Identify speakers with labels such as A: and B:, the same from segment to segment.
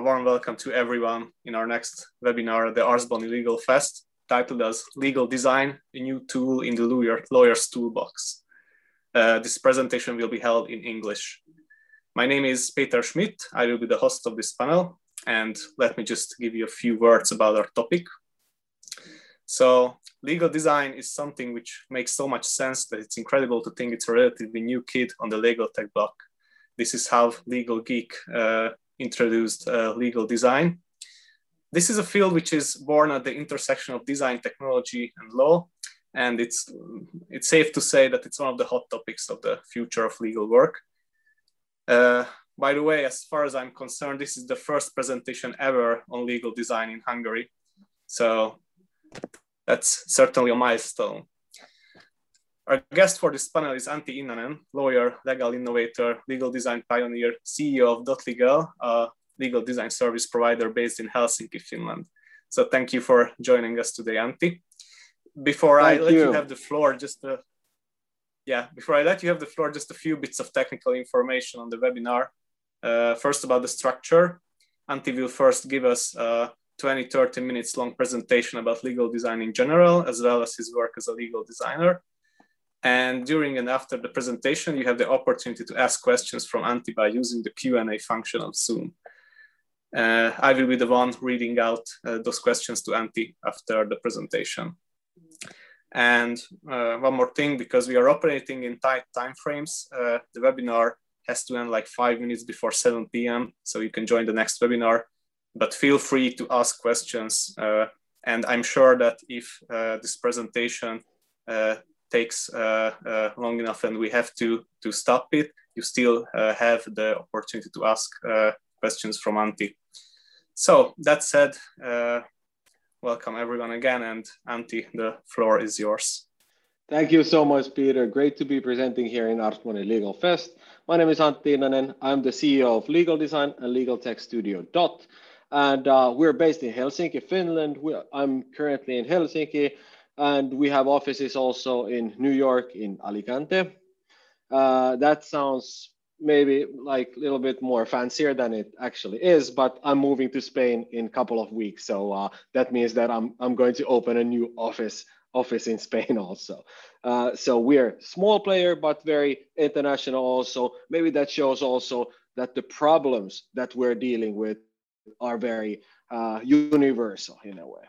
A: a warm welcome to everyone in our next webinar, the Ars Boni Legal Fest, titled as Legal Design, a new tool in the lawyer, lawyer's toolbox. Uh, this presentation will be held in English. My name is Peter Schmidt. I will be the host of this panel. And let me just give you a few words about our topic. So legal design is something which makes so much sense that it's incredible to think it's a relatively new kid on the legal tech block. This is how Legal Geek uh, introduced uh, legal design. This is a field which is born at the intersection of design, technology, and law. And it's, it's safe to say that it's one of the hot topics of the future of legal work. Uh, by the way, as far as I'm concerned, this is the first presentation ever on legal design in Hungary. So that's certainly a milestone. Our guest for this panel is Antti Innanen, lawyer, legal innovator, legal design pioneer, CEO of Dotlegal, a legal design service provider based in Helsinki, Finland. So thank you for joining us today, Antti. Before thank I let you. you have the floor, just a, yeah, before I let you have the floor, just a few bits of technical information on the webinar. Uh, first about the structure. Antti will first give us a 20, 30 minutes long presentation about legal design in general, as well as his work as a legal designer. And during and after the presentation, you have the opportunity to ask questions from Antti by using the Q&A function of Zoom. Uh, I will be the one reading out uh, those questions to Antti after the presentation. And uh, one more thing, because we are operating in tight time frames, uh, the webinar has to end like five minutes before 7 p.m. So you can join the next webinar, but feel free to ask questions. Uh, and I'm sure that if uh, this presentation takes uh, uh, long enough and we have to to stop it, you still uh, have the opportunity to ask questions from Antti. So that said, welcome everyone again, and Antti, the floor is yours.
B: Thank you so much, Peter. Great to be presenting here in Ars Boni Legal Fest. My name is Antti Innanen. I'm the CEO of Legal Design and Legal Tech Studio Dot. And uh, we're based in Helsinki, Finland. We, I'm currently in Helsinki and we have offices also in New York, in Alicante. Uh, that sounds maybe like a little bit more fancier than it actually is, but I'm moving to Spain in a couple of weeks. So uh, that means that I'm, I'm going to open a new office office in Spain also. Uh, so we're small player, but very international also. Maybe that shows also that the problems that we're dealing with are very uh, universal in a way.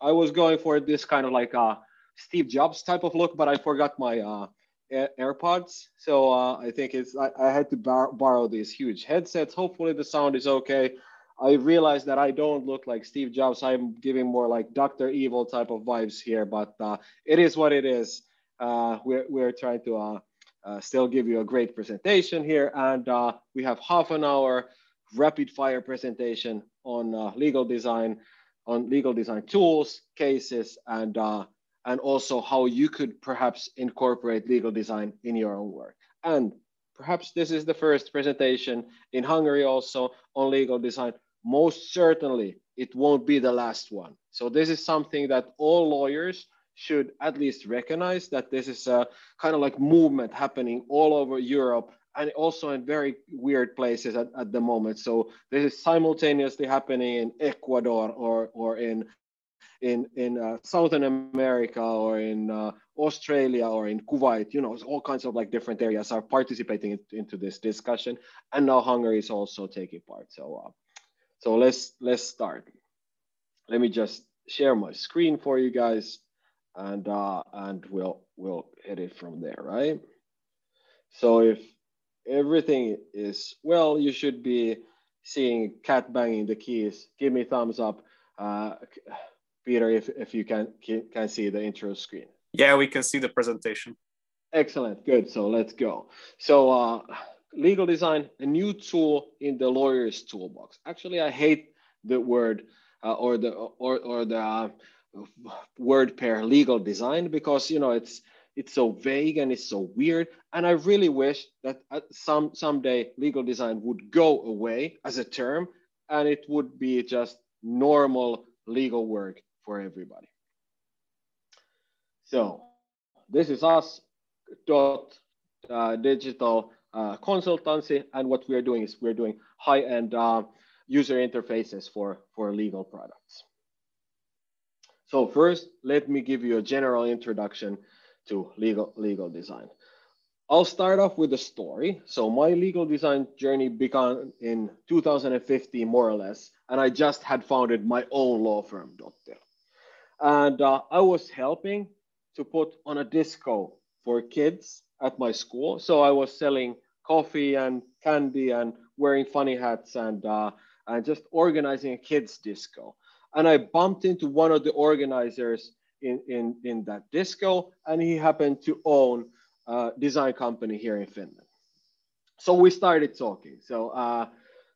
B: I was going for this kind of like a Steve Jobs type of look, but I forgot my uh, AirPods. So uh, I think it's I, I had to bar- borrow these huge headsets. Hopefully the sound is okay. I realized that I don't look like Steve Jobs. I'm giving more like Doctor Evil type of vibes here, but uh, it is what it is. Uh, we're we're trying to uh, uh, still give you a great presentation here, and uh, we have half an hour rapid fire presentation on uh, legal design on legal design tools, cases, and, uh, and also how you could perhaps incorporate legal design in your own work. And perhaps this is the first presentation in Hungary also on legal design. Most certainly, it won't be the last one. So this is something that all lawyers should at least recognize that this is a kind of like movement happening all over Europe and also in very weird places at, at the moment. So this is simultaneously happening in Ecuador or or in in in uh, Southern America or in uh, Australia or in Kuwait. You know, all kinds of like different areas are participating in, into this discussion, and now Hungary is also taking part. So uh, so let's let's start. Let me just share my screen for you guys, and uh, and we'll we'll hit it from there, right? So if everything is well, you should be seeing cat banging the keys. Give me thumbs up, uh, Peter, if, if you can, can see the intro screen.
A: Yeah, we can see the presentation.
B: Excellent, good. So let's go. So uh, legal design, a new tool in the lawyer's toolbox. Actually, I hate the word uh, or the or or the uh, word pair legal design because you know it's it's so vague and it's so weird. And I really wish that some someday legal design would go away as a term and it would be just normal legal work for everybody. So this is us dot uh, digital uh, consultancy and what we are doing is we're doing high-end uh, user interfaces for, for legal products. So first, let me give you a general introduction to legal, legal design. I'll start off with a story. So my legal design journey began in 2015, more or less, and I just had founded my own law firm, Dottir. And uh, I was helping to put on a disco for kids at my school. So I was selling coffee and candy and wearing funny hats and, uh, and just organizing a kids disco. And I bumped into one of the organizers in, in, in that disco, and he happened to own a design company here in Finland. So we started talking. So uh,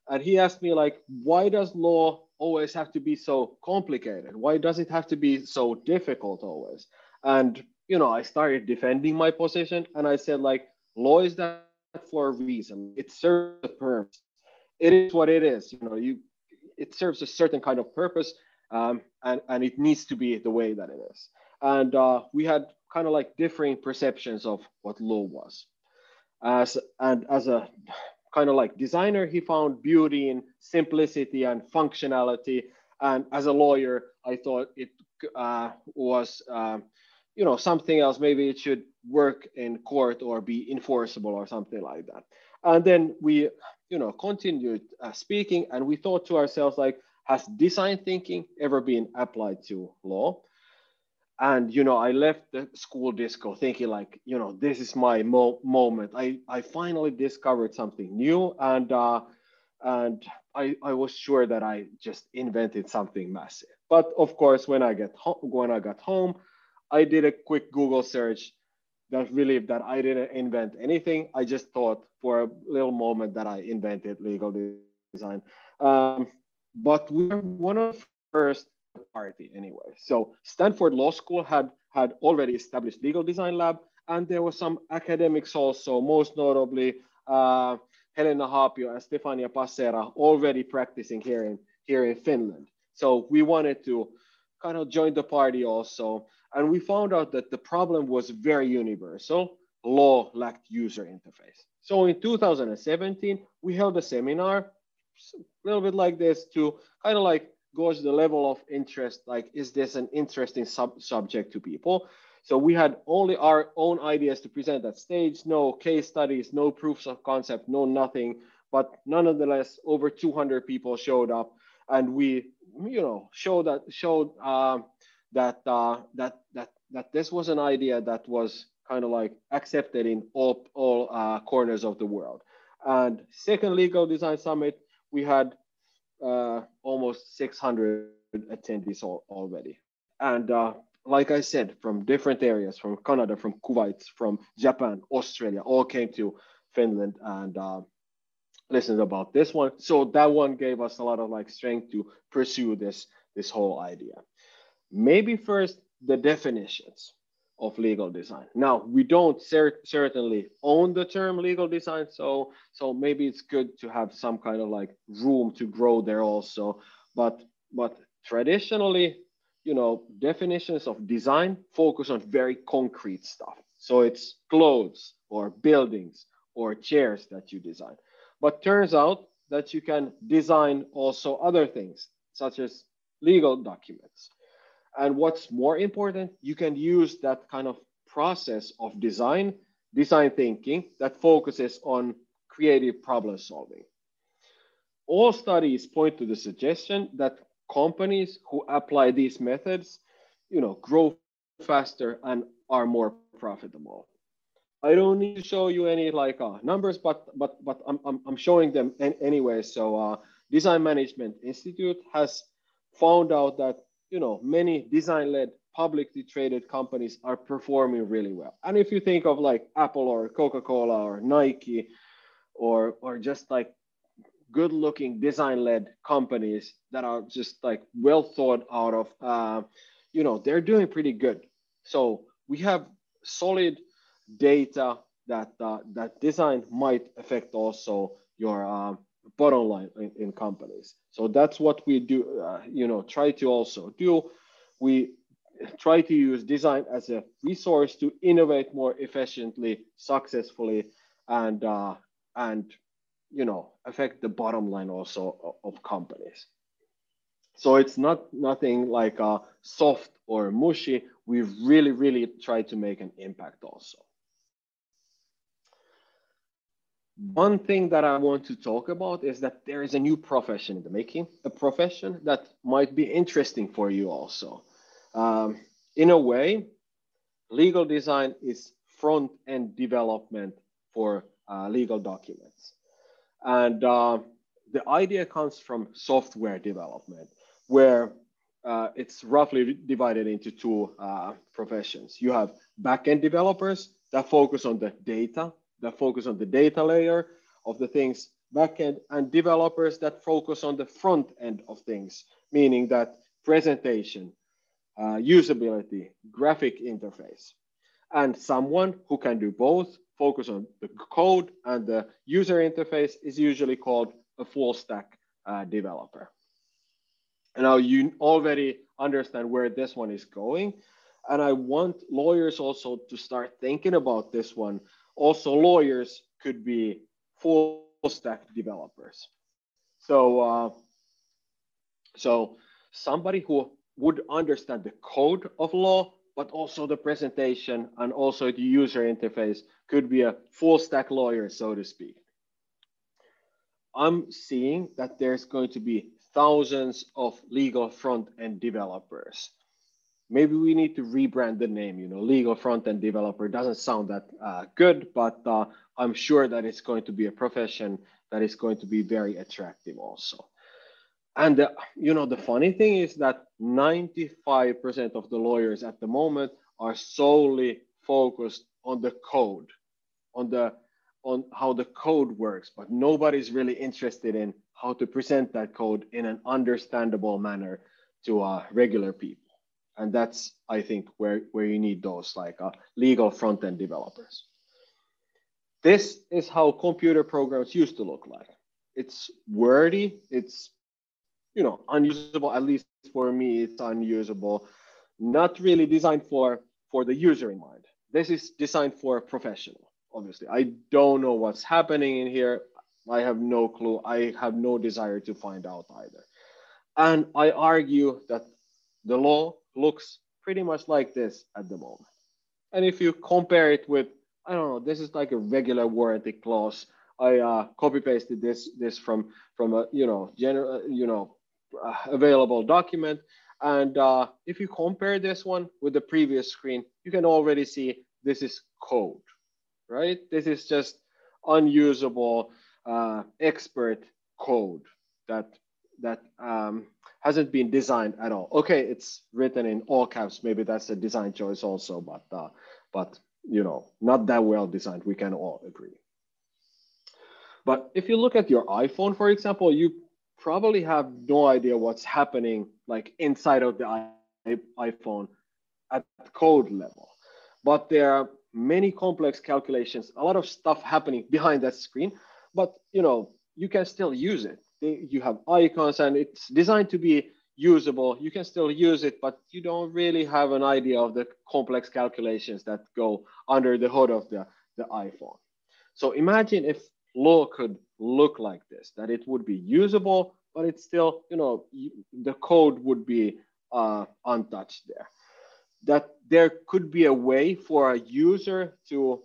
B: and he asked me like, why does law always have to be so complicated? Why does it have to be so difficult always? And you know, I started defending my position, and I said like, law is that for a reason. It serves a purpose. It is what it is. You know, you it serves a certain kind of purpose, um, and and it needs to be the way that it is. And uh, we had kind of like differing perceptions of what law was. As and as a kind of like designer, he found beauty in simplicity and functionality. And as a lawyer, I thought it uh, was, uh, you know, something else. Maybe it should work in court or be enforceable or something like that. And then we, you know, continued uh, speaking, and we thought to ourselves like, has design thinking ever been applied to law? and you know i left the school disco thinking like you know this is my mo- moment. I i finally discovered something new and uh and i i was sure that i just invented something massive. But of course when i get home when i got home i did a quick google search that relieved that i didn't invent anything. I just thought for a little moment that i invented legal design. Um, but we're one of the first party anyway. So Stanford Law School had had already established legal design lab, and there were some academics also, most notably uh, Helena Haapio and Stefania Passera, already practicing here in here in Finland. So we wanted to kind of join the party also, and we found out that the problem was very universal. Law lacked user interface. So in 2017, we held a seminar, a little bit like this, to kind of like gauge the level of interest like is this an interesting sub subject to people? So we had only our own ideas to present at stage no case studies no proofs of concept no nothing. But nonetheless over 200 people showed up and we you know showed that showed uh, that uh, that that that this was an idea that was kind of like accepted in all all uh, corners of the world. And second legal design summit we had uh, almost 600 attendees all, already. And uh, like I said, from different areas, from Canada, from Kuwait, from Japan, Australia, all came to Finland and uh, listened about this one. So that one gave us a lot of like strength to pursue this this whole idea. Maybe first the definitions of legal design. Now, we don't cer certainly own the term legal design, so so maybe it's good to have some kind of like room to grow there also. But but traditionally, you know, definitions of design focus on very concrete stuff. So it's clothes or buildings or chairs that you design. But turns out that you can design also other things, such as legal documents and what's more important, you can use that kind of process of design, design thinking that focuses on creative problem solving. All studies point to the suggestion that companies who apply these methods, you know, grow faster and are more profitable. I don't need to show you any like uh, numbers, but but but I'm, I'm, I'm showing them anyway. So uh, Design Management Institute has found out that you know, many design-led publicly traded companies are performing really well. And if you think of like Apple or Coca-Cola or Nike or or just like good-looking design-led companies that are just like well thought out of, uh, you know, they're doing pretty good. So we have solid data that uh, that design might affect also your uh, bottom line in, in companies. So that's what we do, uh, you know, try to also do. We try to use design as a resource to innovate more efficiently, successfully, and uh, and you know, affect the bottom line also of companies. So it's not nothing like a soft or mushy. We really, really try to make an impact also. One thing that I want to talk about is that there is a new profession in the making, a profession that might be interesting for you also. Um, in a way, legal design is front end development for uh, legal documents. And uh, the idea comes from software development, where uh, it's roughly divided into two uh, professions. You have backend developers that focus on the data that focus on the data layer of the things backend and developers that focus on the front end of things, meaning that presentation, uh, usability, graphic interface. And someone who can do both, focus on the code and the user interface is usually called a full stack uh, developer. And now you already understand where this one is going. And I want lawyers also to start thinking about this one also, lawyers could be full stack developers. So, uh, so somebody who would understand the code of law, but also the presentation and also the user interface could be a full stack lawyer, so to speak. I'm seeing that there's going to be thousands of legal front end developers maybe we need to rebrand the name you know legal front end developer. Doesn't sound that uh, good but uh, i'm sure that it's going to be a profession that is going to be very attractive also. And uh, you know the funny thing is that 95% of the lawyers at the moment are solely focused on the code on the on how the code works but nobody's really interested in how to present that code in an understandable manner to uh, regular people and that's i think where where you need those like uh, legal front end developers. This is how computer programs used to look like. It's wordy. It's you know unusable. At least for me it's unusable. Not really designed for for the user in mind. This is designed for a professional obviously. I don't know what's happening in here. I have no clue. I have no desire to find out either. And i argue that the law looks pretty much like this at the moment. And if you compare it with, I don't know, this is like a regular warranty clause. I uh, copy pasted this this from from a you know general you know uh, available document. And uh, if you compare this one with the previous screen, you can already see this is code, right? This is just unusable uh, expert code that that um, hasn't been designed at all. Okay, it's written in all caps. Maybe that's a design choice also, but uh, but you know, not that well designed. We can all agree. But if you look at your iPhone, for example, you probably have no idea what's happening like inside of the iPhone at code level. But there are many complex calculations, a lot of stuff happening behind that screen. But you know, you can still use it you have icons and it's designed to be usable. You can still use it, but you don't really have an idea of the complex calculations that go under the hood of the, the iPhone. So imagine if law could look like this, that it would be usable, but it's still, you know, the code would be uh, untouched there. That there could be a way for a user to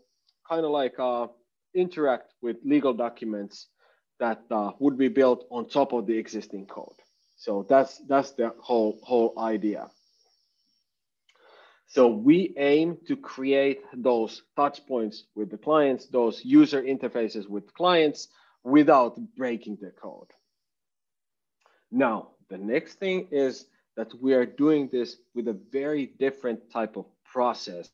B: kind of like uh, interact with legal documents that uh, would be built on top of the existing code. So that's that's the whole whole idea. So we aim to create those touch points with the clients, those user interfaces with clients without breaking the code. Now, the next thing is that we are doing this with a very different type of process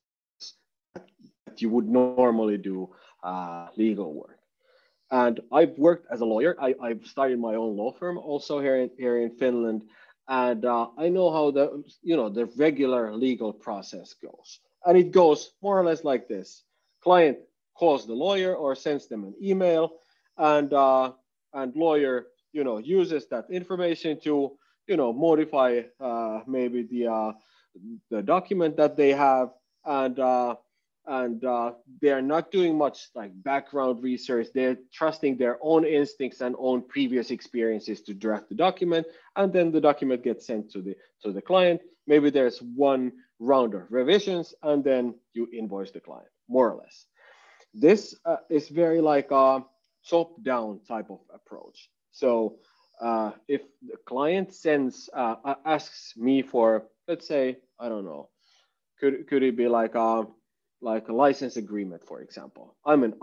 B: that you would normally do uh, legal work. And I've worked as a lawyer. I, have started my own law firm also here in, here in Finland. And uh, I know how the, you know, the regular legal process goes. And it goes more or less like this. Client calls the lawyer or sends them an email and, uh, and lawyer, you know, uses that information to, you know, modify uh, maybe the, uh, the document that they have and uh, and uh, they are not doing much like background research. They're trusting their own instincts and own previous experiences to draft the document, and then the document gets sent to the to the client. Maybe there's one round of revisions, and then you invoice the client, more or less. This uh, is very like a top-down type of approach. So uh, if the client sends uh, asks me for, let's say, I don't know, could could it be like a like a license agreement, for example? I'm an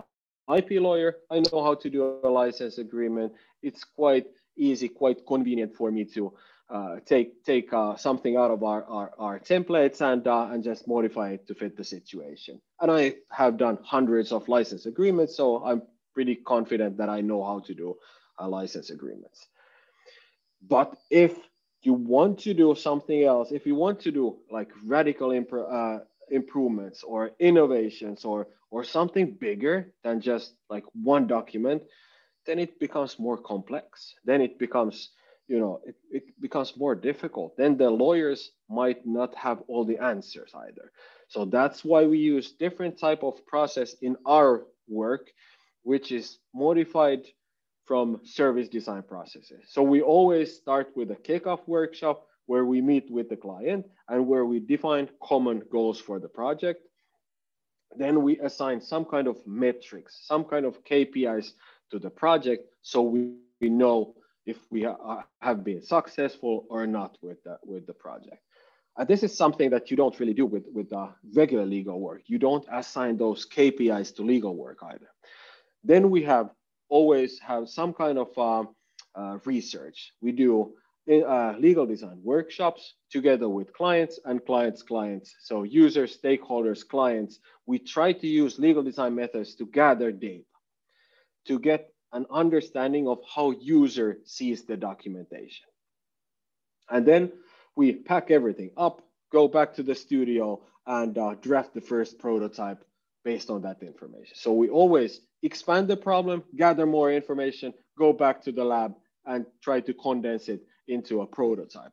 B: IP lawyer. I know how to do a license agreement. It's quite easy, quite convenient for me to uh, take take uh, something out of our, our, our templates and uh, and just modify it to fit the situation. And I have done hundreds of license agreements, so I'm pretty confident that I know how to do uh, license agreements. But if you want to do something else, if you want to do like radical impro- uh, improvements or innovations or or something bigger than just like one document, then it becomes more complex. Then it becomes you know it, it becomes more difficult then the lawyers might not have all the answers either so that's why we use different type of process in our work which is modified from service design processes. So we always start with a kickoff workshop where we meet with the client and where we define common goals for the project. Then we assign some kind of metrics, some kind of KPIs to the project so we, we know if we ha have been successful or not with the, with the project. This is something that you don't really do with, with the regular legal work. You don't assign those KPIs to legal work either. Then we have always have some kind of uh, uh, research. We do uh, legal design workshops together with clients and clients' clients. So users, stakeholders, clients, we try to use legal design methods to gather data, to get an understanding of how user sees the documentation. And then we pack everything up, go back to the studio and uh, draft the first prototype based on that information. So we always expand the problem, gather more information, go back to the lab and try to condense it into a prototype.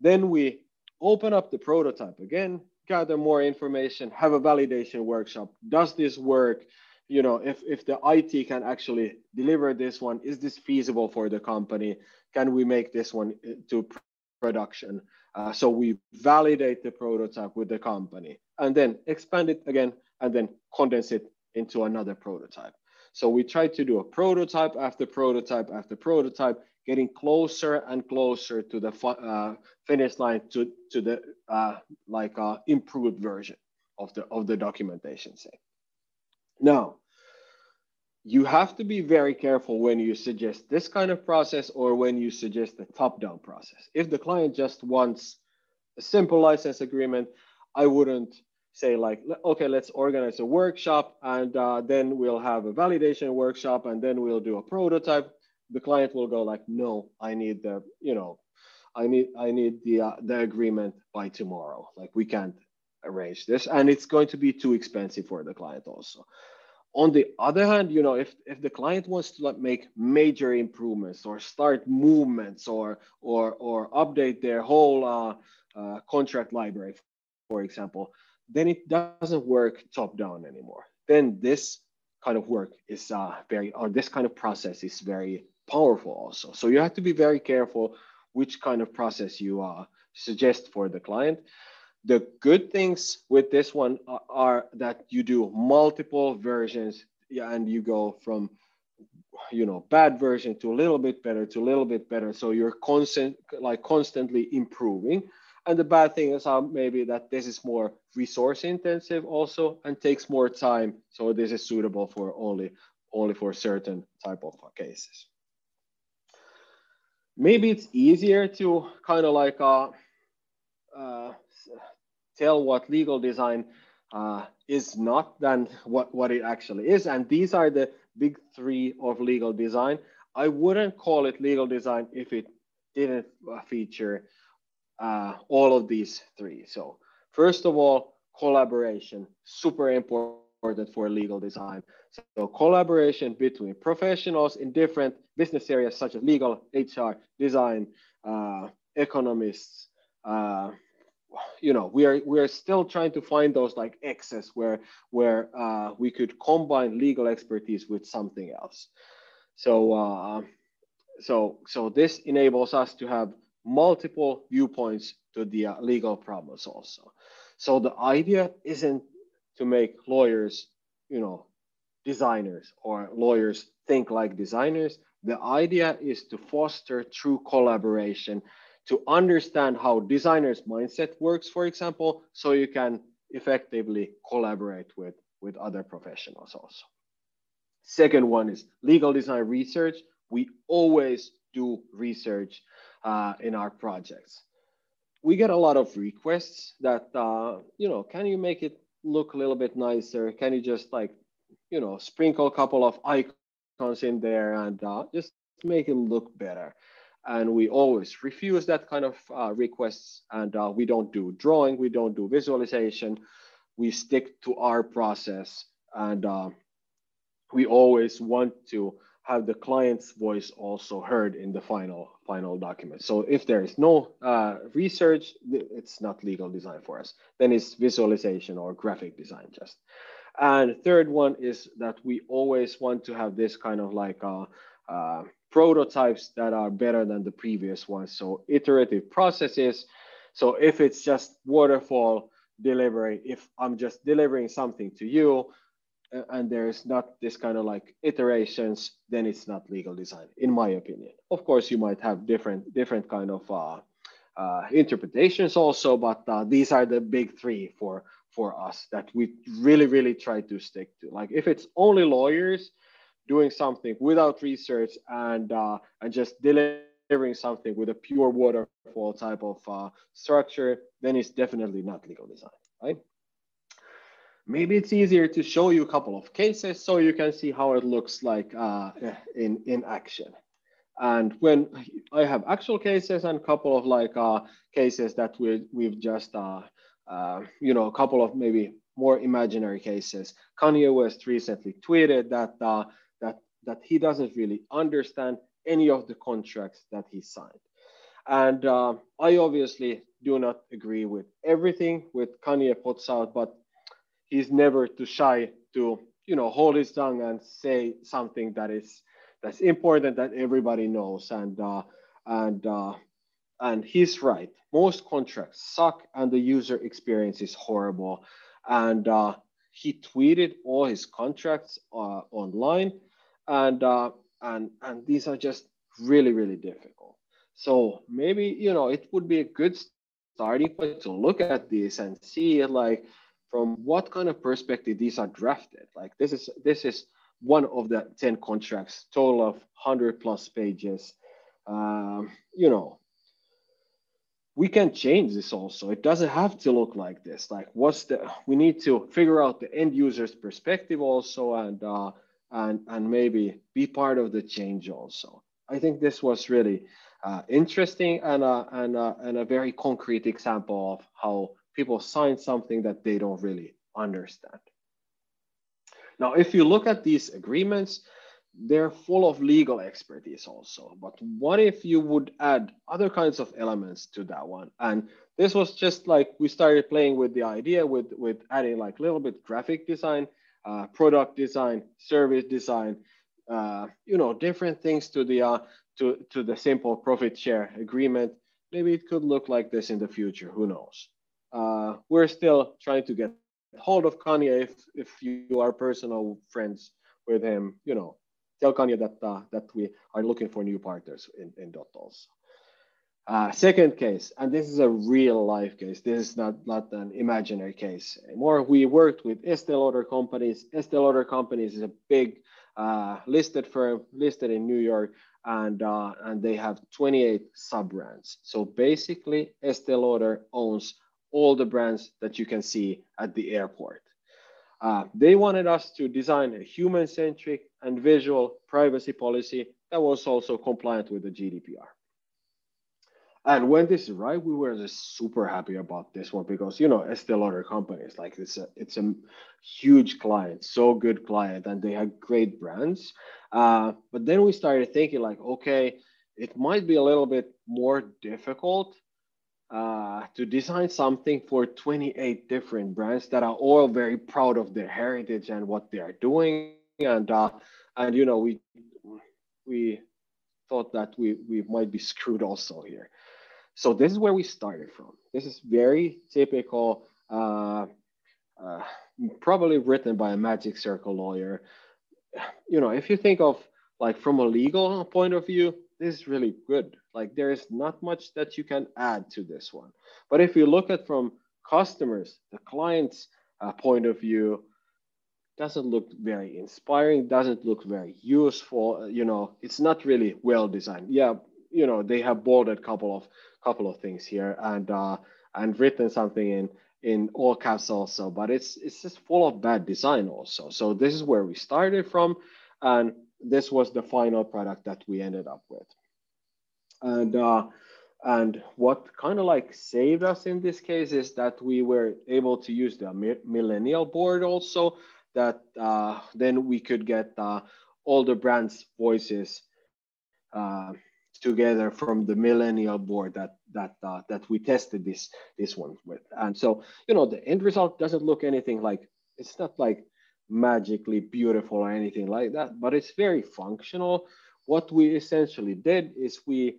B: Then we open up the prototype again, gather more information, have a validation workshop. Does this work? You know, if, if the IT can actually deliver this one, is this feasible for the company? Can we make this one uh, to production? Uh, so we validate the prototype with the company and then expand it again and then condense it into another prototype. So we try to do a prototype after prototype after prototype, getting closer and closer to the uh, finish line to, to the uh, like uh, improved version of the, of the documentation say. Now, you have to be very careful when you suggest this kind of process or when you suggest the top-down process. If the client just wants a simple license agreement, I wouldn't say like, okay, let's organize a workshop and uh, then we'll have a validation workshop and then we'll do a prototype. The client will go like, no, I need the, you know, I need I need the uh, the agreement by tomorrow. Like we can't arrange this, and it's going to be too expensive for the client also. On the other hand, you know, if if the client wants to like make major improvements or start movements or or or update their whole uh, uh, contract library, for example, then it doesn't work top down anymore. Then this kind of work is uh, very, or this kind of process is very powerful also. So you have to be very careful which kind of process you uh, suggest for the client. The good things with this one are, are that you do multiple versions and you go from you know bad version to a little bit better to a little bit better so you're constant like constantly improving and the bad thing is how maybe that this is more resource intensive also and takes more time. So this is suitable for only, only for certain type of cases. Maybe it's easier to kind of like uh, uh, tell what legal design uh, is not than what, what it actually is. And these are the big three of legal design. I wouldn't call it legal design if it didn't feature uh, all of these three. So first of all, collaboration, super important for legal design. So collaboration between professionals in different business areas such as legal, HR, design, uh, economists, uh, you know we are we are still trying to find those like excess where where uh, we could combine legal expertise with something else so uh, so so this enables us to have multiple viewpoints to the uh, legal problems also. So the idea isn't to make lawyers you know designers or lawyers think like designers. The idea is to foster true collaboration to understand how designers mindset works for example so you can effectively collaborate with with other professionals also. Second one is legal design research we always do research uh, in our projects. We get a lot of requests that uh, you know can you make it look a little bit nicer? Can you just like you know sprinkle a couple of icons in there and uh, just make it look better? And we always refuse that kind of uh, requests and uh, we don't do drawing we don't do visualization. We stick to our process and uh, we always want to have the client's voice also heard in the final final document so if there is no uh, research it's not legal design for us then it's visualization or graphic design just and third one is that we always want to have this kind of like uh, uh, prototypes that are better than the previous ones. So iterative processes. So if it's just waterfall delivery, if I'm just delivering something to you and there's not this kind of like iterations, then it's not legal design, in my opinion. Of course, you might have different different kind of uh, uh, interpretations also, but uh, these are the big three for for us that we really really try to stick to. Like if it's only lawyers, doing something without research and uh, and just delivering something with a pure waterfall type of uh, structure, then it's definitely not legal design, right? Maybe it's easier to show you a couple of cases so you can see how it looks like uh, in in action. And when I have actual cases and a couple of like uh, cases that we we've just uh, uh, you know a couple of maybe more imaginary cases. Kanye West recently tweeted that uh, that, that he doesn't really understand any of the contracts that he signed. And uh, I obviously do not agree with everything with Kanye puts out, but he's never too shy to, you know, hold his tongue and say something that is that's important that everybody knows. And uh, and uh, and he's right. Most contracts suck, and the user experience is horrible. And uh, he tweeted all his contracts uh, online, and uh, and and these are just really really difficult. So maybe you know it would be a good starting point to look at this and see like from what kind of perspective these are drafted. Like this is this is one of the 10 contracts, total of 100 plus pages. Um, you know, we can change this also. It doesn't have to look like this. Like what's the, we need to figure out the end user's perspective also and uh, and, and maybe be part of the change also. I think this was really uh, interesting and a, and, a, and a very concrete example of how people sign something that they don't really understand. Now, if you look at these agreements, they're full of legal expertise also. But what if you would add other kinds of elements to that one? And this was just like we started playing with the idea with, with adding like a little bit graphic design uh, product design, service design, uh, you know, different things to the uh, to to the simple profit share agreement. Maybe it could look like this in the future. Who knows? Uh, we're still trying to get hold of Kanye. If if you are personal friends with him, you know, tell Kanye that uh, that we are looking for new partners in in Dot also. Uh, second case, and this is a real life case. This is not, not an imaginary case anymore. We worked with Estee Lauder companies. Estee Lauder companies is a big uh, listed firm, listed in New York, and uh, and they have 28 sub brands. So basically, Estee Lauder owns all the brands that you can see at the airport. Uh, they wanted us to design a human-centric and visual privacy policy that was also compliant with the GDPR. And when this arrived, we were just super happy about this one because you know Estee Lauder companies like it's a it's a huge client, so good client, and they had great brands. Uh, but then we started thinking like, okay, it might be a little bit more difficult uh, to design something for 28 different brands that are all very proud of their heritage and what they are doing. And uh, and you know we we thought that we we might be screwed also here. So this is where we started from. This is very typical, uh, uh, probably written by a Magic Circle lawyer. You know, if you think of like from a legal point of view, this is really good. Like there is not much that you can add to this one. But if you look at from customers, the client's uh, point of view, doesn't look very inspiring, doesn't look very useful. Uh, you know, it's not really well designed. Yeah, you know, they have bolded a couple of couple of things here and uh, and written something in in all caps also, but it's it's just full of bad design also. So this is where we started from, and this was the final product that we ended up with. And uh, and what kind of like saved us in this case is that we were able to use the millennial board also. That uh, then we could get uh, all the brands' voices uh, together from the millennial board that that uh, that we tested this this one with. And so you know the end result doesn't look anything like it's not like magically beautiful or anything like that, but it's very functional. What we essentially did is we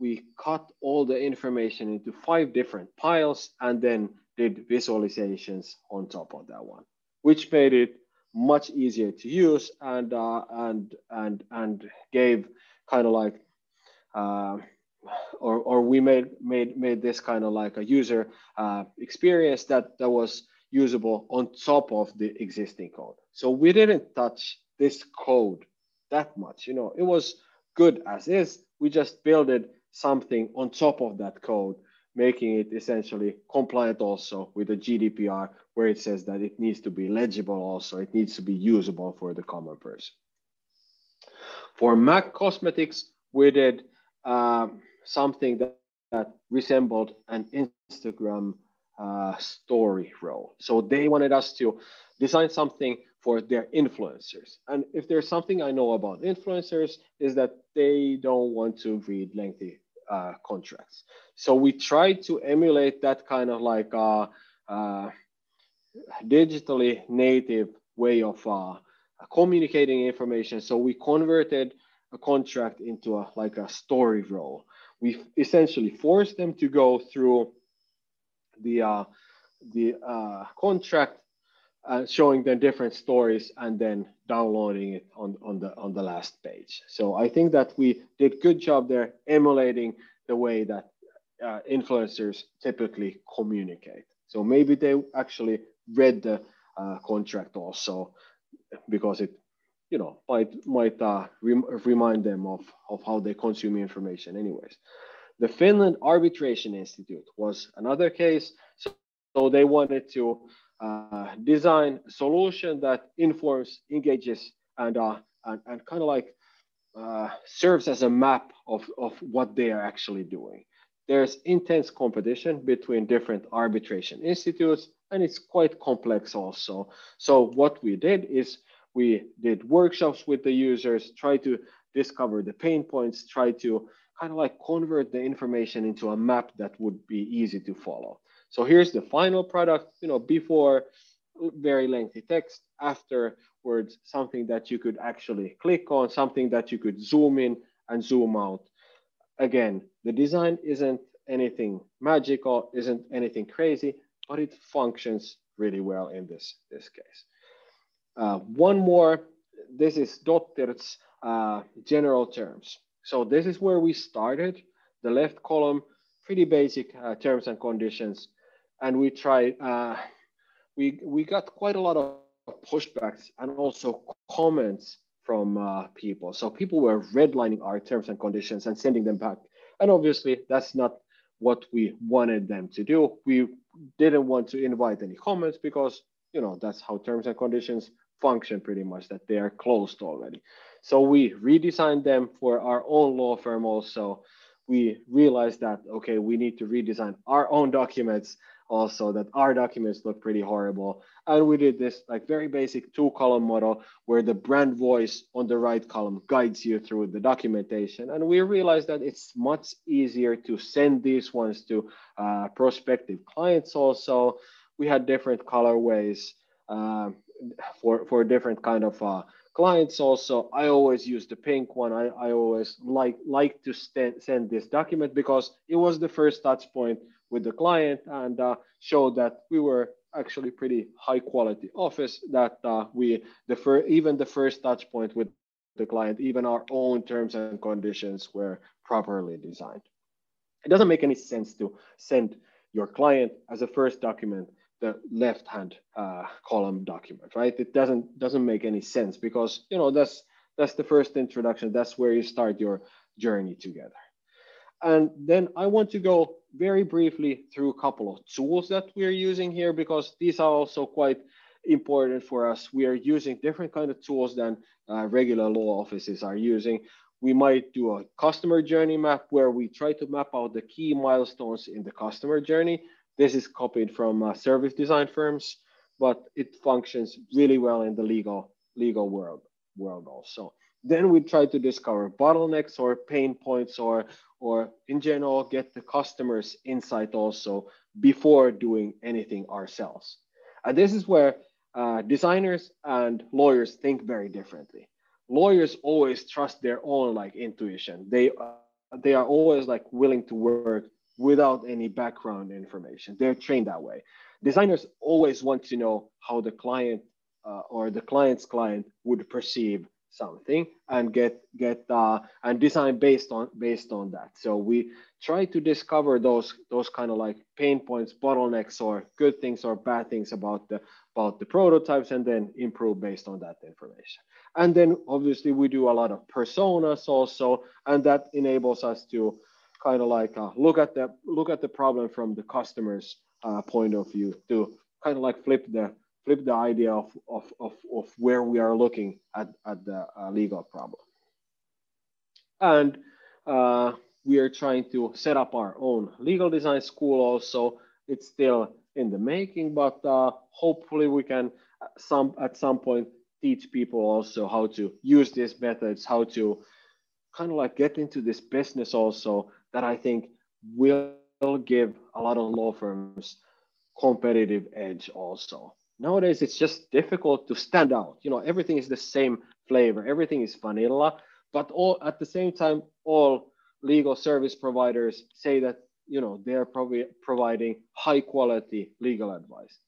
B: we cut all the information into five different piles and then did visualizations on top of that one, which made it much easier to use and uh, and and and gave kind of like uh, or or we made made made this kind of like a user uh, experience that that was usable on top of the existing code. So we didn't touch this code that much. You know, it was good as is. We just built something on top of that code, making it essentially compliant also with the GDPR, where it says that it needs to be legible also. It needs to be usable for the common person. For MAC Cosmetics, we did uh, something that, that resembled an Instagram uh, story role. So they wanted us to design something for their influencers. And if there's something I know about influencers is that they don't want to read lengthy uh, contracts. So we tried to emulate that kind of like uh, uh, digitally native way of uh, communicating information. So we converted a contract into a like a story role. We essentially forced them to go through the uh, the uh, contract, uh, showing them different stories, and then downloading it on, on the on the last page. So I think that we did good job there, emulating the way that uh, influencers typically communicate. So maybe they actually read the uh, contract also, because it you know might might uh, rem remind them of of how they consume information anyways the finland arbitration institute was another case. So, so they wanted to uh, design a solution that informs engages and uh, and, and kind of like uh, serves as a map of, of what they are actually doing. There's intense competition between different arbitration institutes and it's quite complex also. So what we did is we did workshops with the users, try to discover the pain points, try to kind of like convert the information into a map that would be easy to follow. So here's the final product, you know, before very lengthy text, afterwards, something that you could actually click on, something that you could zoom in and zoom out. Again, the design isn't anything magical, isn't anything crazy, but it functions really well in this, this case. Uh, one more, this is Dottir's uh, general terms. So this is where we started. The left column, pretty basic uh, terms and conditions. And we tried, uh, we, we got quite a lot of pushbacks and also comments from uh, people. So people were redlining our terms and conditions and sending them back. And obviously that's not what we wanted them to do. We didn't want to invite any comments because you know that's how terms and conditions function pretty much that they are closed already. So we redesigned them for our own law firm also. We realized that, okay, we need to redesign our own documents also that our documents look pretty horrible. And we did this like very basic two column model where the brand voice on the right column guides you through the documentation. And we realized that it's much easier to send these ones to uh, prospective clients also. We had different colorways uh, for, for different kind of uh, clients also i always use the pink one. I, I always like like to st- send this document because it was the first touch point with the client and uh, showed that we were actually pretty high quality office that uh, we the fir- even the first touch point with the client even our own terms and conditions were properly designed. It doesn't make any sense to send your client as a first document the left hand uh, column document right? It doesn't doesn't make any sense because you know that's that's the first introduction. That's where you start your journey together. And then i want to go very briefly through a couple of tools that we're using here because these are also quite important for us. We are using different kind of tools than uh, regular law offices are using. We might do a customer journey map where we try to map out the key milestones in the customer journey this is copied from uh, service design firms, but it functions really well in the legal legal world world also. Then we try to discover bottlenecks or pain points or or in general get the customer's insight also before doing anything ourselves. And this is where uh, designers and lawyers think very differently. Lawyers always trust their own like intuition. They uh, they are always like willing to work without any background information. They're trained that way. Designers always want to know how the client uh, or the client's client would perceive something and get get uh, and design based on based on that. So we try to discover those those kind of like pain points, bottlenecks, or good things or bad things about the about the prototypes, and then improve based on that information. And then obviously we do a lot of personas also, and that enables us to kind of like uh, look at the look at the problem from the customer's uh, point of view to kind of like flip the flip the idea of of of, of where we are looking at at the uh, legal problem. And uh, we are trying to set up our own legal design school also. It's still in the making but uh, hopefully we can uh, some at some point teach people also how to use these methods how to kind of like get into this business also that I think will give a lot of law firms competitive edge also. Nowadays, it's just difficult to stand out. You know, everything is the same flavor, everything is vanilla, but all at the same time, all legal service providers say that you know they're probably providing high quality legal advice.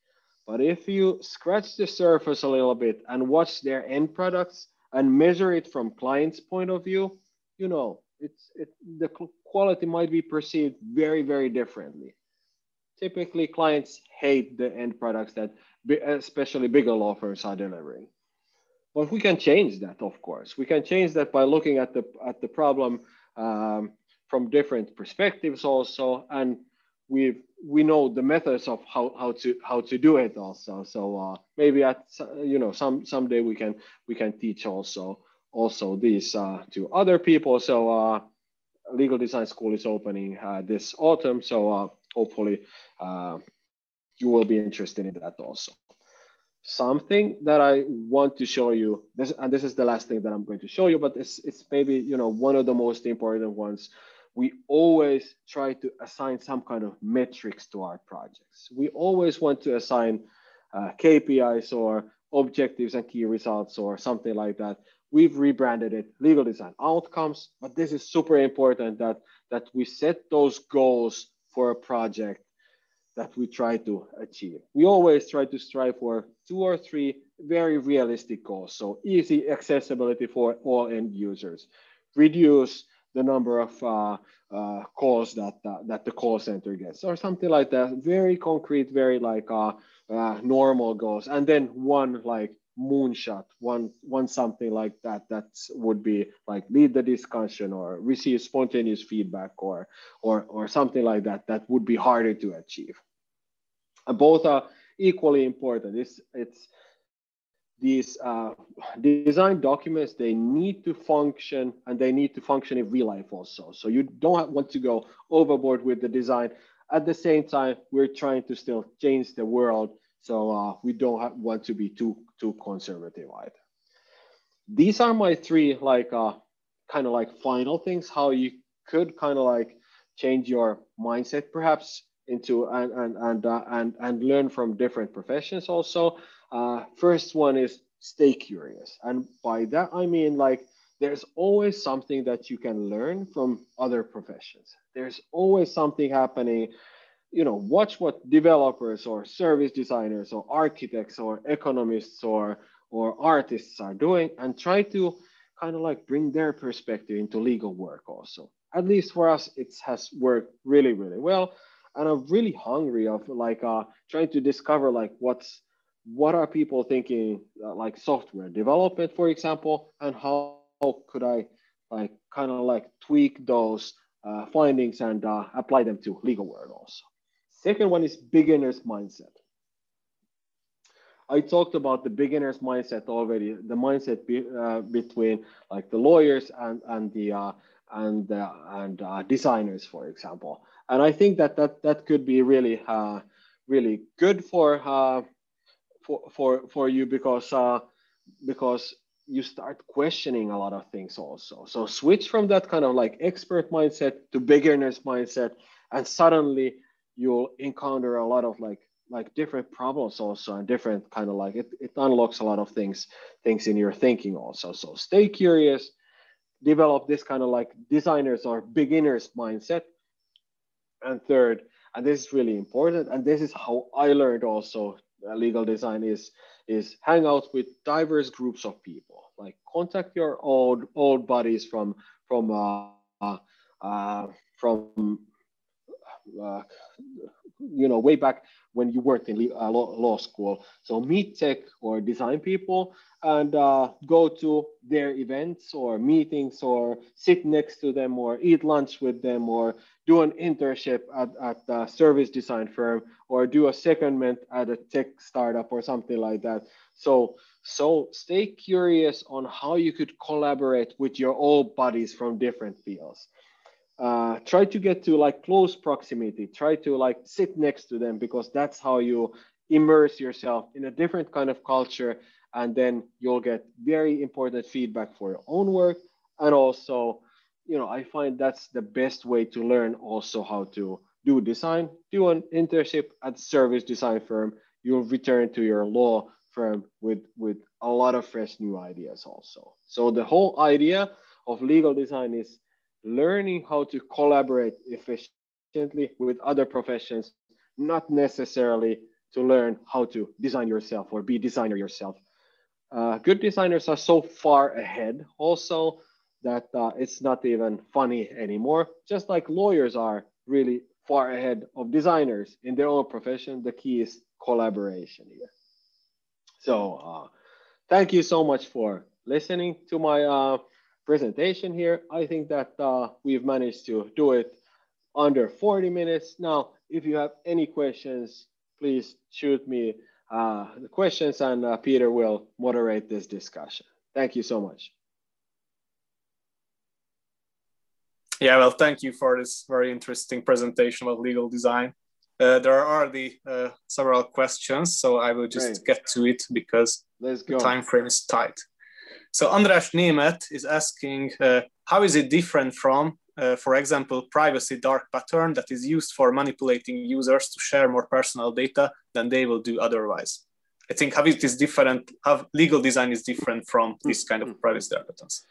B: But if you scratch the surface a little bit and watch their end products and measure it from client's point of view, you know, it's it, the quality might be perceived very, very differently. Typically, clients hate the end products that especially bigger law firms are delivering. But we can change that, of course. We can change that by looking at the at the problem um, from different perspectives also, and we we know the methods of how, how to how to do it also. So uh, maybe at you know some someday we can we can teach also also these uh, to other people. So uh, legal design school is opening uh, this autumn. So hopefully you will be interested in that also. Something that I want to show you, this, and this is the last thing that I'm going to show you, but it's, it's maybe you know one of the most important ones. We always try to assign some kind of metrics to our projects. We always want to assign uh, KPIs or objectives and key results or something like that we've rebranded it legal design outcomes but this is super important that that we set those goals for a project that we try to achieve. We always try to strive for two or three very realistic goals so easy accessibility for all end users. Reduce the number of uh, uh, calls that uh, that the call center gets or something like that. Very concrete very like uh, uh, normal goals. And then one like moonshot one one something like that that would be like lead the discussion or receive spontaneous feedback or or or something like that that would be harder to achieve. And both are equally important. It's it's these uh, design documents they need to function and they need to function in real life also. So you don't want to go overboard with the design. At the same time, we're trying to still change the world. So uh, we don't have, want to be too too conservative either. These are my three like uh, kind of like final things how you could kind of like change your mindset perhaps into and and and uh, and, and learn from different professions also. Uh, first one is stay curious, and by that I mean like there's always something that you can learn from other professions. There's always something happening. You know, watch what developers or service designers or architects or economists or or artists are doing and try to kind of like bring their perspective into legal work also. At least for us, it has worked really, really well. And I'm really hungry of like uh, trying to discover like what's what are people thinking uh, like software development, for example, and how how could I like kind of like tweak those uh, findings and uh, apply them to legal world also. Second one is beginner's mindset. I talked about the beginner's mindset already, the mindset be, uh, between like the lawyers and and the uh, and uh, and designers, for example. And I think that that that could be really uh, really good for uh, for for for you because uh, because you start questioning a lot of things also. So switch from that kind of like expert mindset to beginner's mindset, and suddenly you'll encounter a lot of like like different problems also and different kind of like it, it unlocks a lot of things things in your thinking also. So stay curious, develop this kind of like designers or beginners mindset. And third, and this is really important, and this is how I learned also uh, legal design is is hang out with diverse groups of people like contact your old old buddies from from uh, uh, from uh, you know way back when you worked in uh, law, school so meet tech or design people and uh, go to their events or meetings or sit next to them or eat lunch with them or do an internship at, at a service design firm or do a secondment at a tech startup or something like that so so stay curious on how you could collaborate with your old buddies from different fields. Uh, try to get to like close proximity. Try to like sit next to them because that's how you immerse yourself in a different kind of culture, and then you'll get very important feedback for your own work. And also, you know, I find that's the best way to learn also how to do design. Do an internship at service design firm. You'll return to your law firm with with a lot of fresh new ideas also so the whole idea of legal design is learning how to collaborate efficiently with other professions not necessarily to learn how to design yourself or be designer yourself. Uh, good designers are so far ahead also that uh, it's not even funny anymore. Just like lawyers are really far ahead of designers in their own profession the key is collaboration here. So uh, thank you so much for listening to my uh, presentation here. I think that uh, we've managed to do it under 40 minutes. Now, if you have any questions, please shoot me uh, the questions and uh, Peter will moderate this discussion. Thank you so much.
A: Yeah, well, thank you for this very interesting presentation about legal design. Uh, there are the uh, several questions, so I will just Great. get to it because the time frame is tight. So András Német is asking, uh, how is it different from, uh, for example, privacy dark pattern that is used for manipulating users to share more personal data than they will do otherwise? I think how it is different, how legal design is different from this kind of mm-hmm. privacy dark patterns.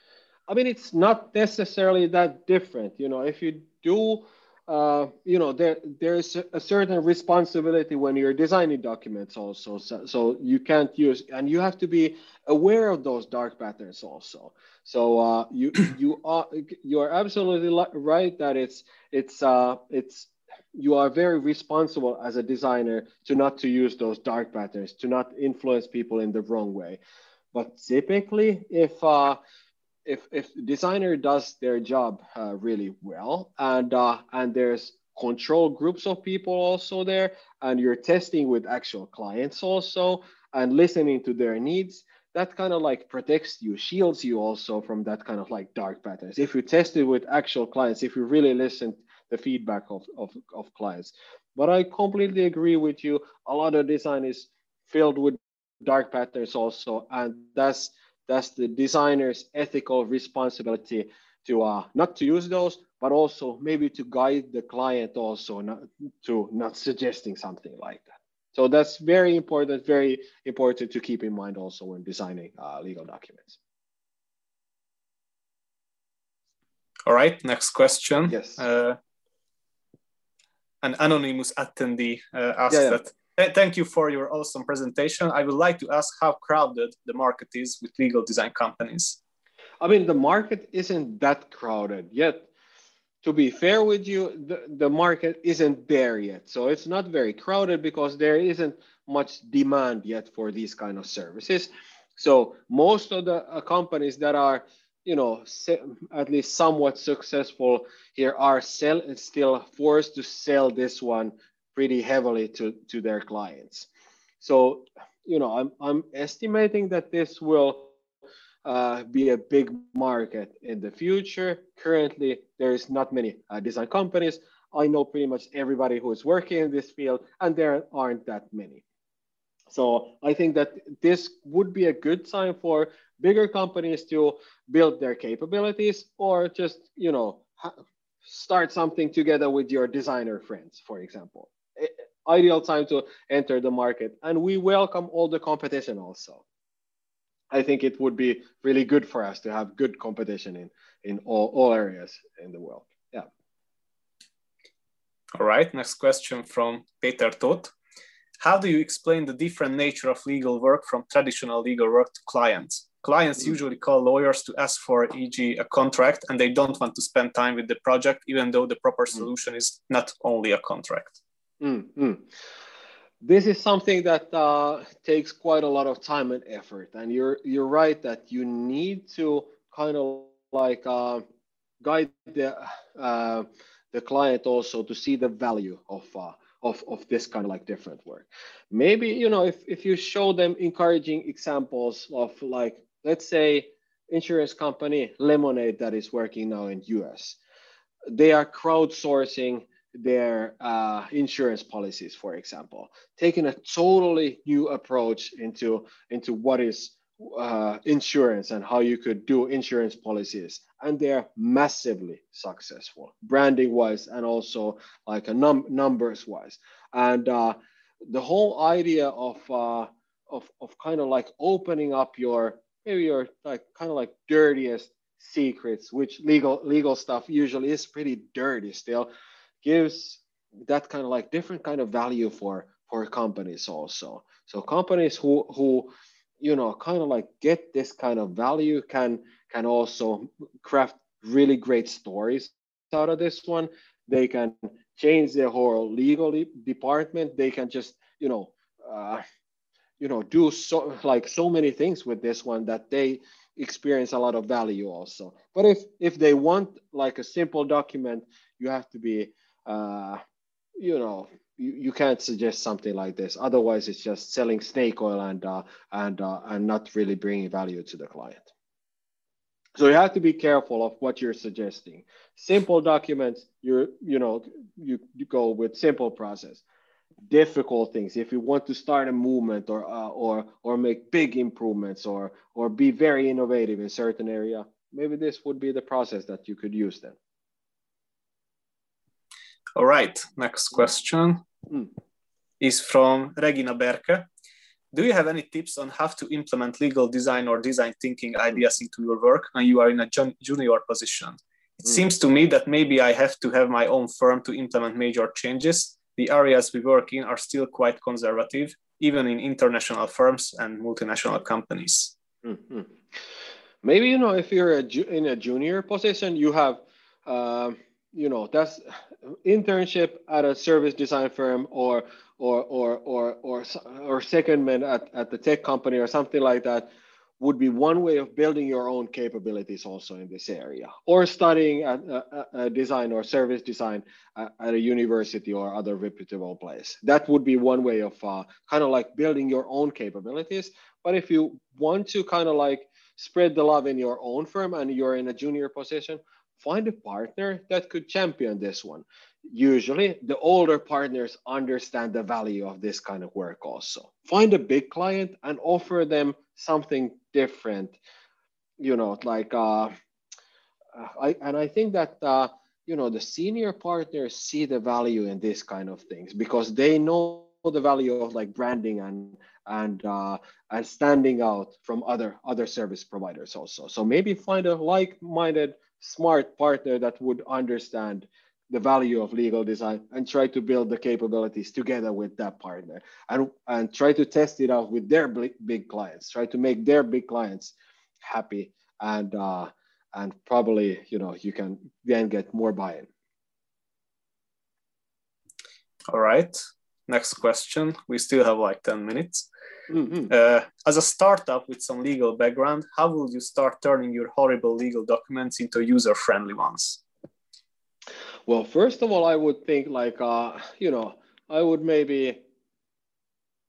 B: I mean, it's not necessarily that different. You know, if you do uh, you know, there there's a certain responsibility when you're designing documents also. So, so you can't use, and you have to be aware of those dark patterns also. So uh, you you are you are absolutely right that it's it's uh, it's you are very responsible as a designer to not to use those dark patterns to not influence people in the wrong way. But typically, if uh, if if designer does their job uh, really well and uh, and there's control groups of people also there and you're testing with actual clients also and listening to their needs that kind of like protects you shields you also from that kind of like dark patterns if you test it with actual clients if you really listen the feedback of, of, of clients. But I completely agree with you. A lot of design is filled with dark patterns also, and that's that's the designer's ethical responsibility to uh, not to use those, but also maybe to guide the client also not to not suggesting something like that. So that's very important, very important to keep in mind also when designing uh, legal documents.
A: All right, next question.
B: Yes.
A: Uh, an anonymous attendee uh, asked
B: Yeah, yeah.
A: that. "Th- Thank you for your awesome presentation. I would like to ask how crowded the market is with legal design companies.
B: I mean, the market isn't that crowded yet. To be fair with you, the, the market isn't there yet. So it's not very crowded because there isn't much demand yet for these kind of services. So most of the uh, companies that are, you know, at least somewhat successful here are sell, still forced to sell this one pretty heavily to, to their clients. So, you know, I'm, I'm estimating that this will uh, be a big market in the future. Currently, there is not many uh, design companies. I know pretty much everybody who is working in this field, and there aren't that many. So I think that this would be a good sign for bigger companies to build their capabilities, or just you know start something together with your designer friends, for example. Ideal time to enter the market, and we welcome all the competition also. I think it would be really good for us to have good competition in in all, all areas in the world. Yeah.
A: All right, next question from Peter Todt. How do you explain the different nature of legal work from traditional legal work to clients? Clients
B: Mm.
A: usually call lawyers to ask for, e.g., a contract, and they don't want to spend time with the project, even though the proper solution is not only a contract.
B: Mm, mm. This is something that uh, takes quite a lot of time and effort, and you're you're right that you need to kind of like uh, guide the uh, the client also to see the value of uh, of of this kind of like different work. Maybe you know if if you show them encouraging examples of like let's say insurance company Lemonade that is working now in US, they are crowdsourcing their uh, insurance policies, for example, taking a totally new approach into into what is uh, insurance and how you could do insurance policies, and they're massively successful, branding wise, and also like a num- numbers wise. And uh, the whole idea of uh, of of kind of like opening up your maybe your like kind of like dirtiest secrets, which legal legal stuff usually is pretty dirty still gives that kind of like different kind of value for for companies also. So companies who who you know kind of like get this kind of value can can also craft really great stories out of this one. They can change their whole legal department. They can just you know uh, you know do so like so many things with this one that they experience a lot of value also. But if if they want like a simple document you have to be uh, you know you, you can't suggest something like this. Otherwise it's just selling snake oil and uh, and uh, and not really bringing value to the client. So you have to be careful of what you're suggesting. Simple documents you're you know you, you go with simple process. Difficult things. If you want to start a movement or uh, or or make big improvements or or be very innovative in certain area maybe this would be the process that you could use then
A: All right, next question
B: Mm.
A: is from Regina Berke. Do you have any tips on how to implement legal design or design thinking ideas into your work when you are in a junior position? It
B: Mm.
A: seems to me that maybe I have to have my own firm to implement major changes. The areas we work in are still quite conservative, even in international firms and multinational companies.
B: Mhm. Maybe you know if you're a ju- in a junior position, you have, um, you know, that's internship at a service design firm or or or or or or secondment at, at the tech company or something like that would be one way of building your own capabilities also in this area or studying at uh, uh, design or service design at, at a university or other reputable place. That would be one way of uh, kind of like building your own capabilities. But if you want to kind of like spread the love in your own firm and you're in a junior position find a partner that could champion this one. Usually, the older partners understand the value of this kind of work also. Find a big client and offer them something different, you know, like, uh, I, and I think that, uh, you know, the senior partners see the value in this kind of things because they know the value of like branding and and uh, and standing out from other other service providers also. So maybe find a like-minded, smart partner that would understand the value of legal design and try to build the capabilities together with that partner and and try to test it out with their big, clients. Try to make their big clients happy and uh, and probably you know you can then get more buy-in.
A: All right. Next question. We still have like 10 minutes. Mm-hmm. Uh, as a startup with some legal background, how will you start turning your horrible legal documents into user friendly ones?
B: Well, first of all, I would think like, uh, you know, I would maybe,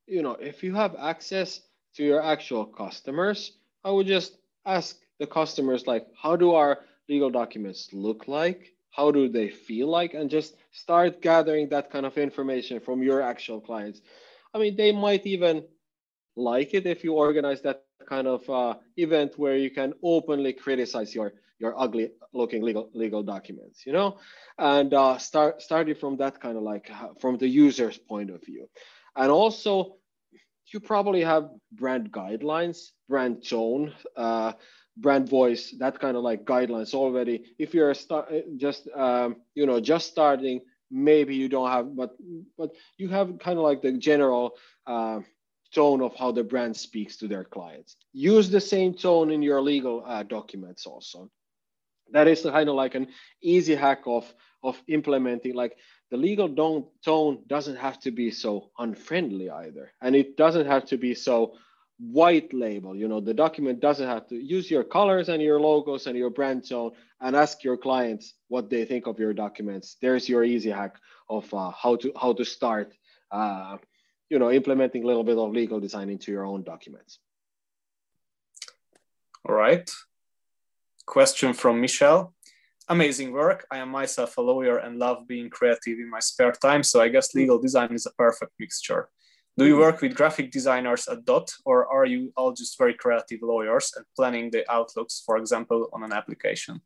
B: you know, if you have access to your actual customers, I would just ask the customers, like, how do our legal documents look like? how do they feel like and just start gathering that kind of information from your actual clients i mean they might even like it if you organize that kind of uh, event where you can openly criticize your your ugly looking legal legal documents you know and uh, start starting from that kind of like uh, from the user's point of view and also you probably have brand guidelines brand tone uh, brand voice, that kind of like guidelines already. If you're start, just um, you know just starting, maybe you don't have, but but you have kind of like the general uh, tone of how the brand speaks to their clients. Use the same tone in your legal uh, documents also. That is kind of like an easy hack of of implementing like the legal tone doesn't have to be so unfriendly either and it doesn't have to be so white label. You know, the document doesn't have to use your colors and your logos and your brand tone and ask your clients what they think of your documents. There's your easy hack of uh, how to how to start, uh, you know, implementing a little bit of legal design into your own documents.
A: All right. Question from Michelle. Amazing work. I am myself a lawyer and love being creative in my spare time, so I guess legal design is a perfect mixture. Do you work with graphic designers at Dottir, or are you all just very creative lawyers and planning the outlooks, for example, on an application?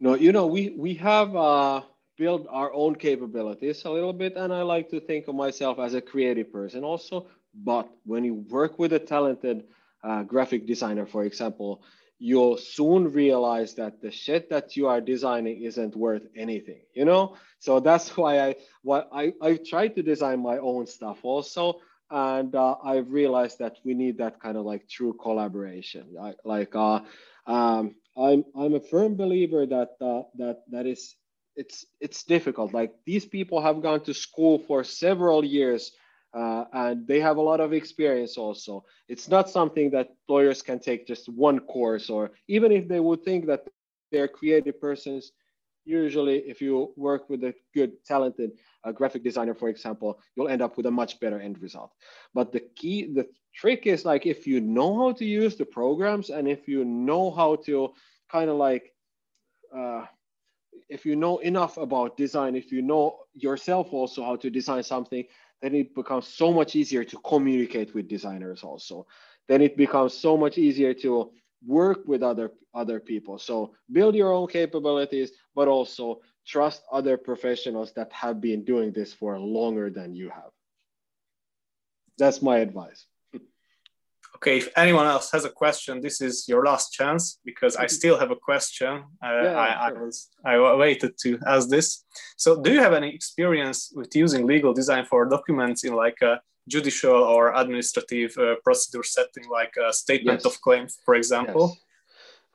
B: No, you know, we we have uh, built our own capabilities a little bit, and I like to think of myself as a creative person also. But when you work with a talented uh, graphic designer, for example, you'll soon realize that the shit that you are designing isn't worth anything you know? So that's why i what i i try to design my own stuff also. And uh, i've realized that we need that kind of like true collaboration. I, like uh, um, i'm i'm a firm believer that uh, that that is it's it's difficult like these people have gone to school for several years uh, and they have a lot of experience also. It's not something that lawyers can take just one course, or even if they would think that they're creative persons, usually if you work with a good, talented uh, graphic designer, for example, you'll end up with a much better end result. But the key, the trick is like if you know how to use the programs and if you know how to kind of like, uh, if you know enough about design, if you know yourself also how to design something, then it becomes so much easier to communicate with designers also. Then it becomes so much easier to work with other other people. So build your own capabilities but also trust other professionals that have been doing this for longer than you have. That's my advice
A: Okay, if anyone else has a question, this is your last chance because I still have a question. Uh, yeah, I. I, was, I waited to ask this. So, do you have any experience with using legal design for documents in like a judicial or administrative uh, procedure setting, like a statement yes. of claims, for example? Yes.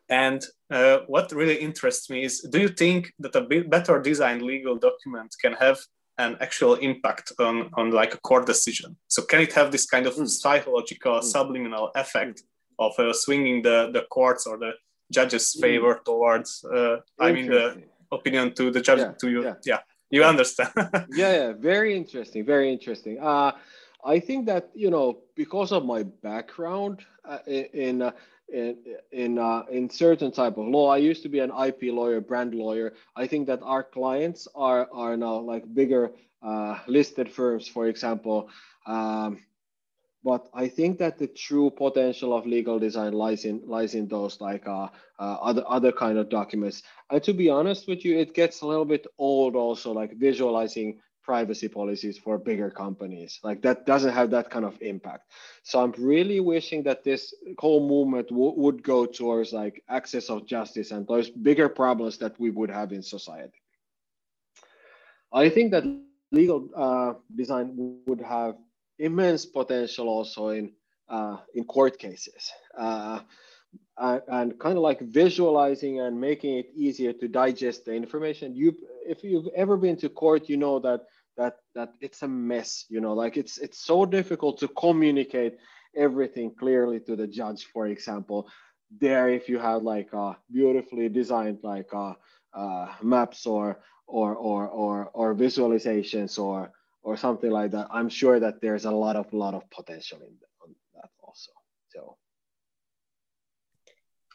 A: And uh, what really interests me is do you think that a better designed legal document can have an actual impact on, on like a court decision. So can it have this kind of mm. psychological mm. subliminal effect of uh, swinging the, the courts or the judge's hmm. favor mm. towards, uh, I mean, the opinion to the judge, yeah, to you. Yeah. yeah. you understand.
B: yeah, yeah, very interesting, very interesting. Uh, I think that you know because of my background uh, in uh, in in, uh, in certain type of law, I used to be an IP lawyer, brand lawyer. I think that our clients are are now like bigger uh, listed firms, for example. Um, but I think that the true potential of legal design lies in lies in those like uh, uh, other other kind of documents. And to be honest with you, it gets a little bit old also, like visualizing privacy policies for bigger companies. Like that doesn't have that kind of impact. So I'm really wishing that this whole movement would go towards like access of justice and those bigger problems that we would have in society. I think that legal uh, design would have immense potential also in uh, in court cases uh, and, kind of like visualizing and making it easier to digest the information you if you've ever been to court you know that that it's a mess you know like it's it's so difficult to communicate everything clearly to the judge for example there if you have like a beautifully designed like uh, uh, maps or or or or or visualizations or or something like that, I'm sure that there's a lot of lot of potential in that also. So.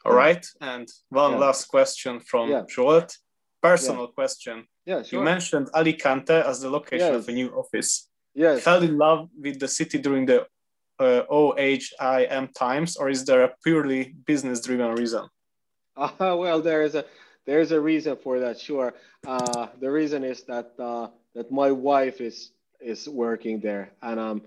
A: All right, and one yeah. last question from yeah. Personal yeah. question.
B: Yeah, sure.
A: You mentioned Alicante as the location yes. of a new office.
B: Yes.
A: Fell in love with the city during the uh, OHIM times, or is there a purely business-driven reason?
B: Uh, well, there is a there's a reason for that. Sure. Uh, the reason is that uh, that my wife is is working there, and I'm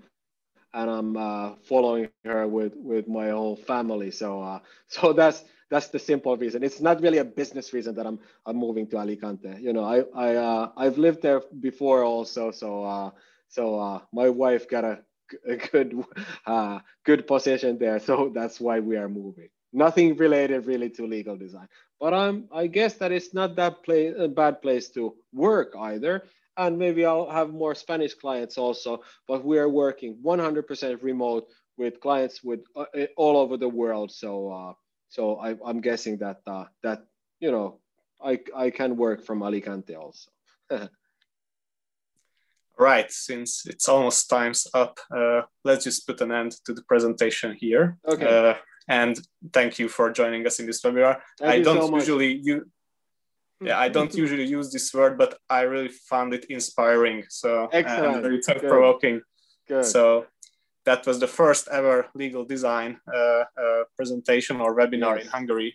B: and I'm uh, following her with with my whole family. So uh, so that's that's the simple reason. It's not really a business reason that I'm I'm moving to Alicante. You know, I I uh, I've lived there before also. So uh, so uh, my wife got a, a good uh, good position there. So that's why we are moving. Nothing related really to legal design. But I'm I guess that it's not that place a bad place to work either and maybe I'll have more Spanish clients also. But we are working 100% remote with clients with uh, all over the world. So uh, so I, am guessing that uh, that you know I I can work from Alicante also.
A: right, since it's almost time's up, uh, let's just put an end to the presentation here.
B: Okay.
A: Uh, and thank you for joining us in this webinar.
B: Thank
A: I don't
B: so
A: usually you yeah i don't usually use this word but i really found it inspiring so
B: Excellent.
A: and very thought provoking so that was the first ever legal design uh, uh, presentation or webinar yes. in hungary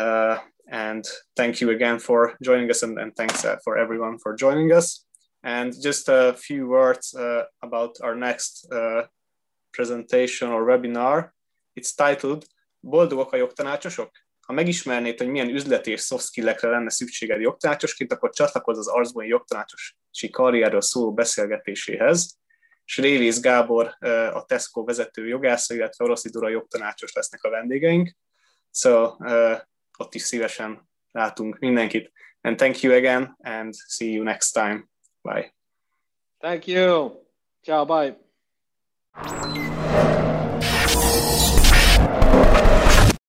A: uh, and thank you again for joining us and, and thanks uh, for everyone for joining us and just a few words uh, about our next uh, presentation or webinar it's titled boldogok a jogtanácsosok Ha megismernéd, hogy milyen üzleti és soft skill-ekre lenne szükséged jogtanácsosként, akkor csatlakozz az Arsboni jogtanácsosi karrierről szóló beszélgetéséhez. És Gábor, a Tesco vezető jogásza, illetve Oroszi Dura jogtanácsos lesznek a vendégeink. So, uh, ott is szívesen látunk mindenkit. And thank you again, and see you next time. Bye.
B: Thank you. Ciao, bye.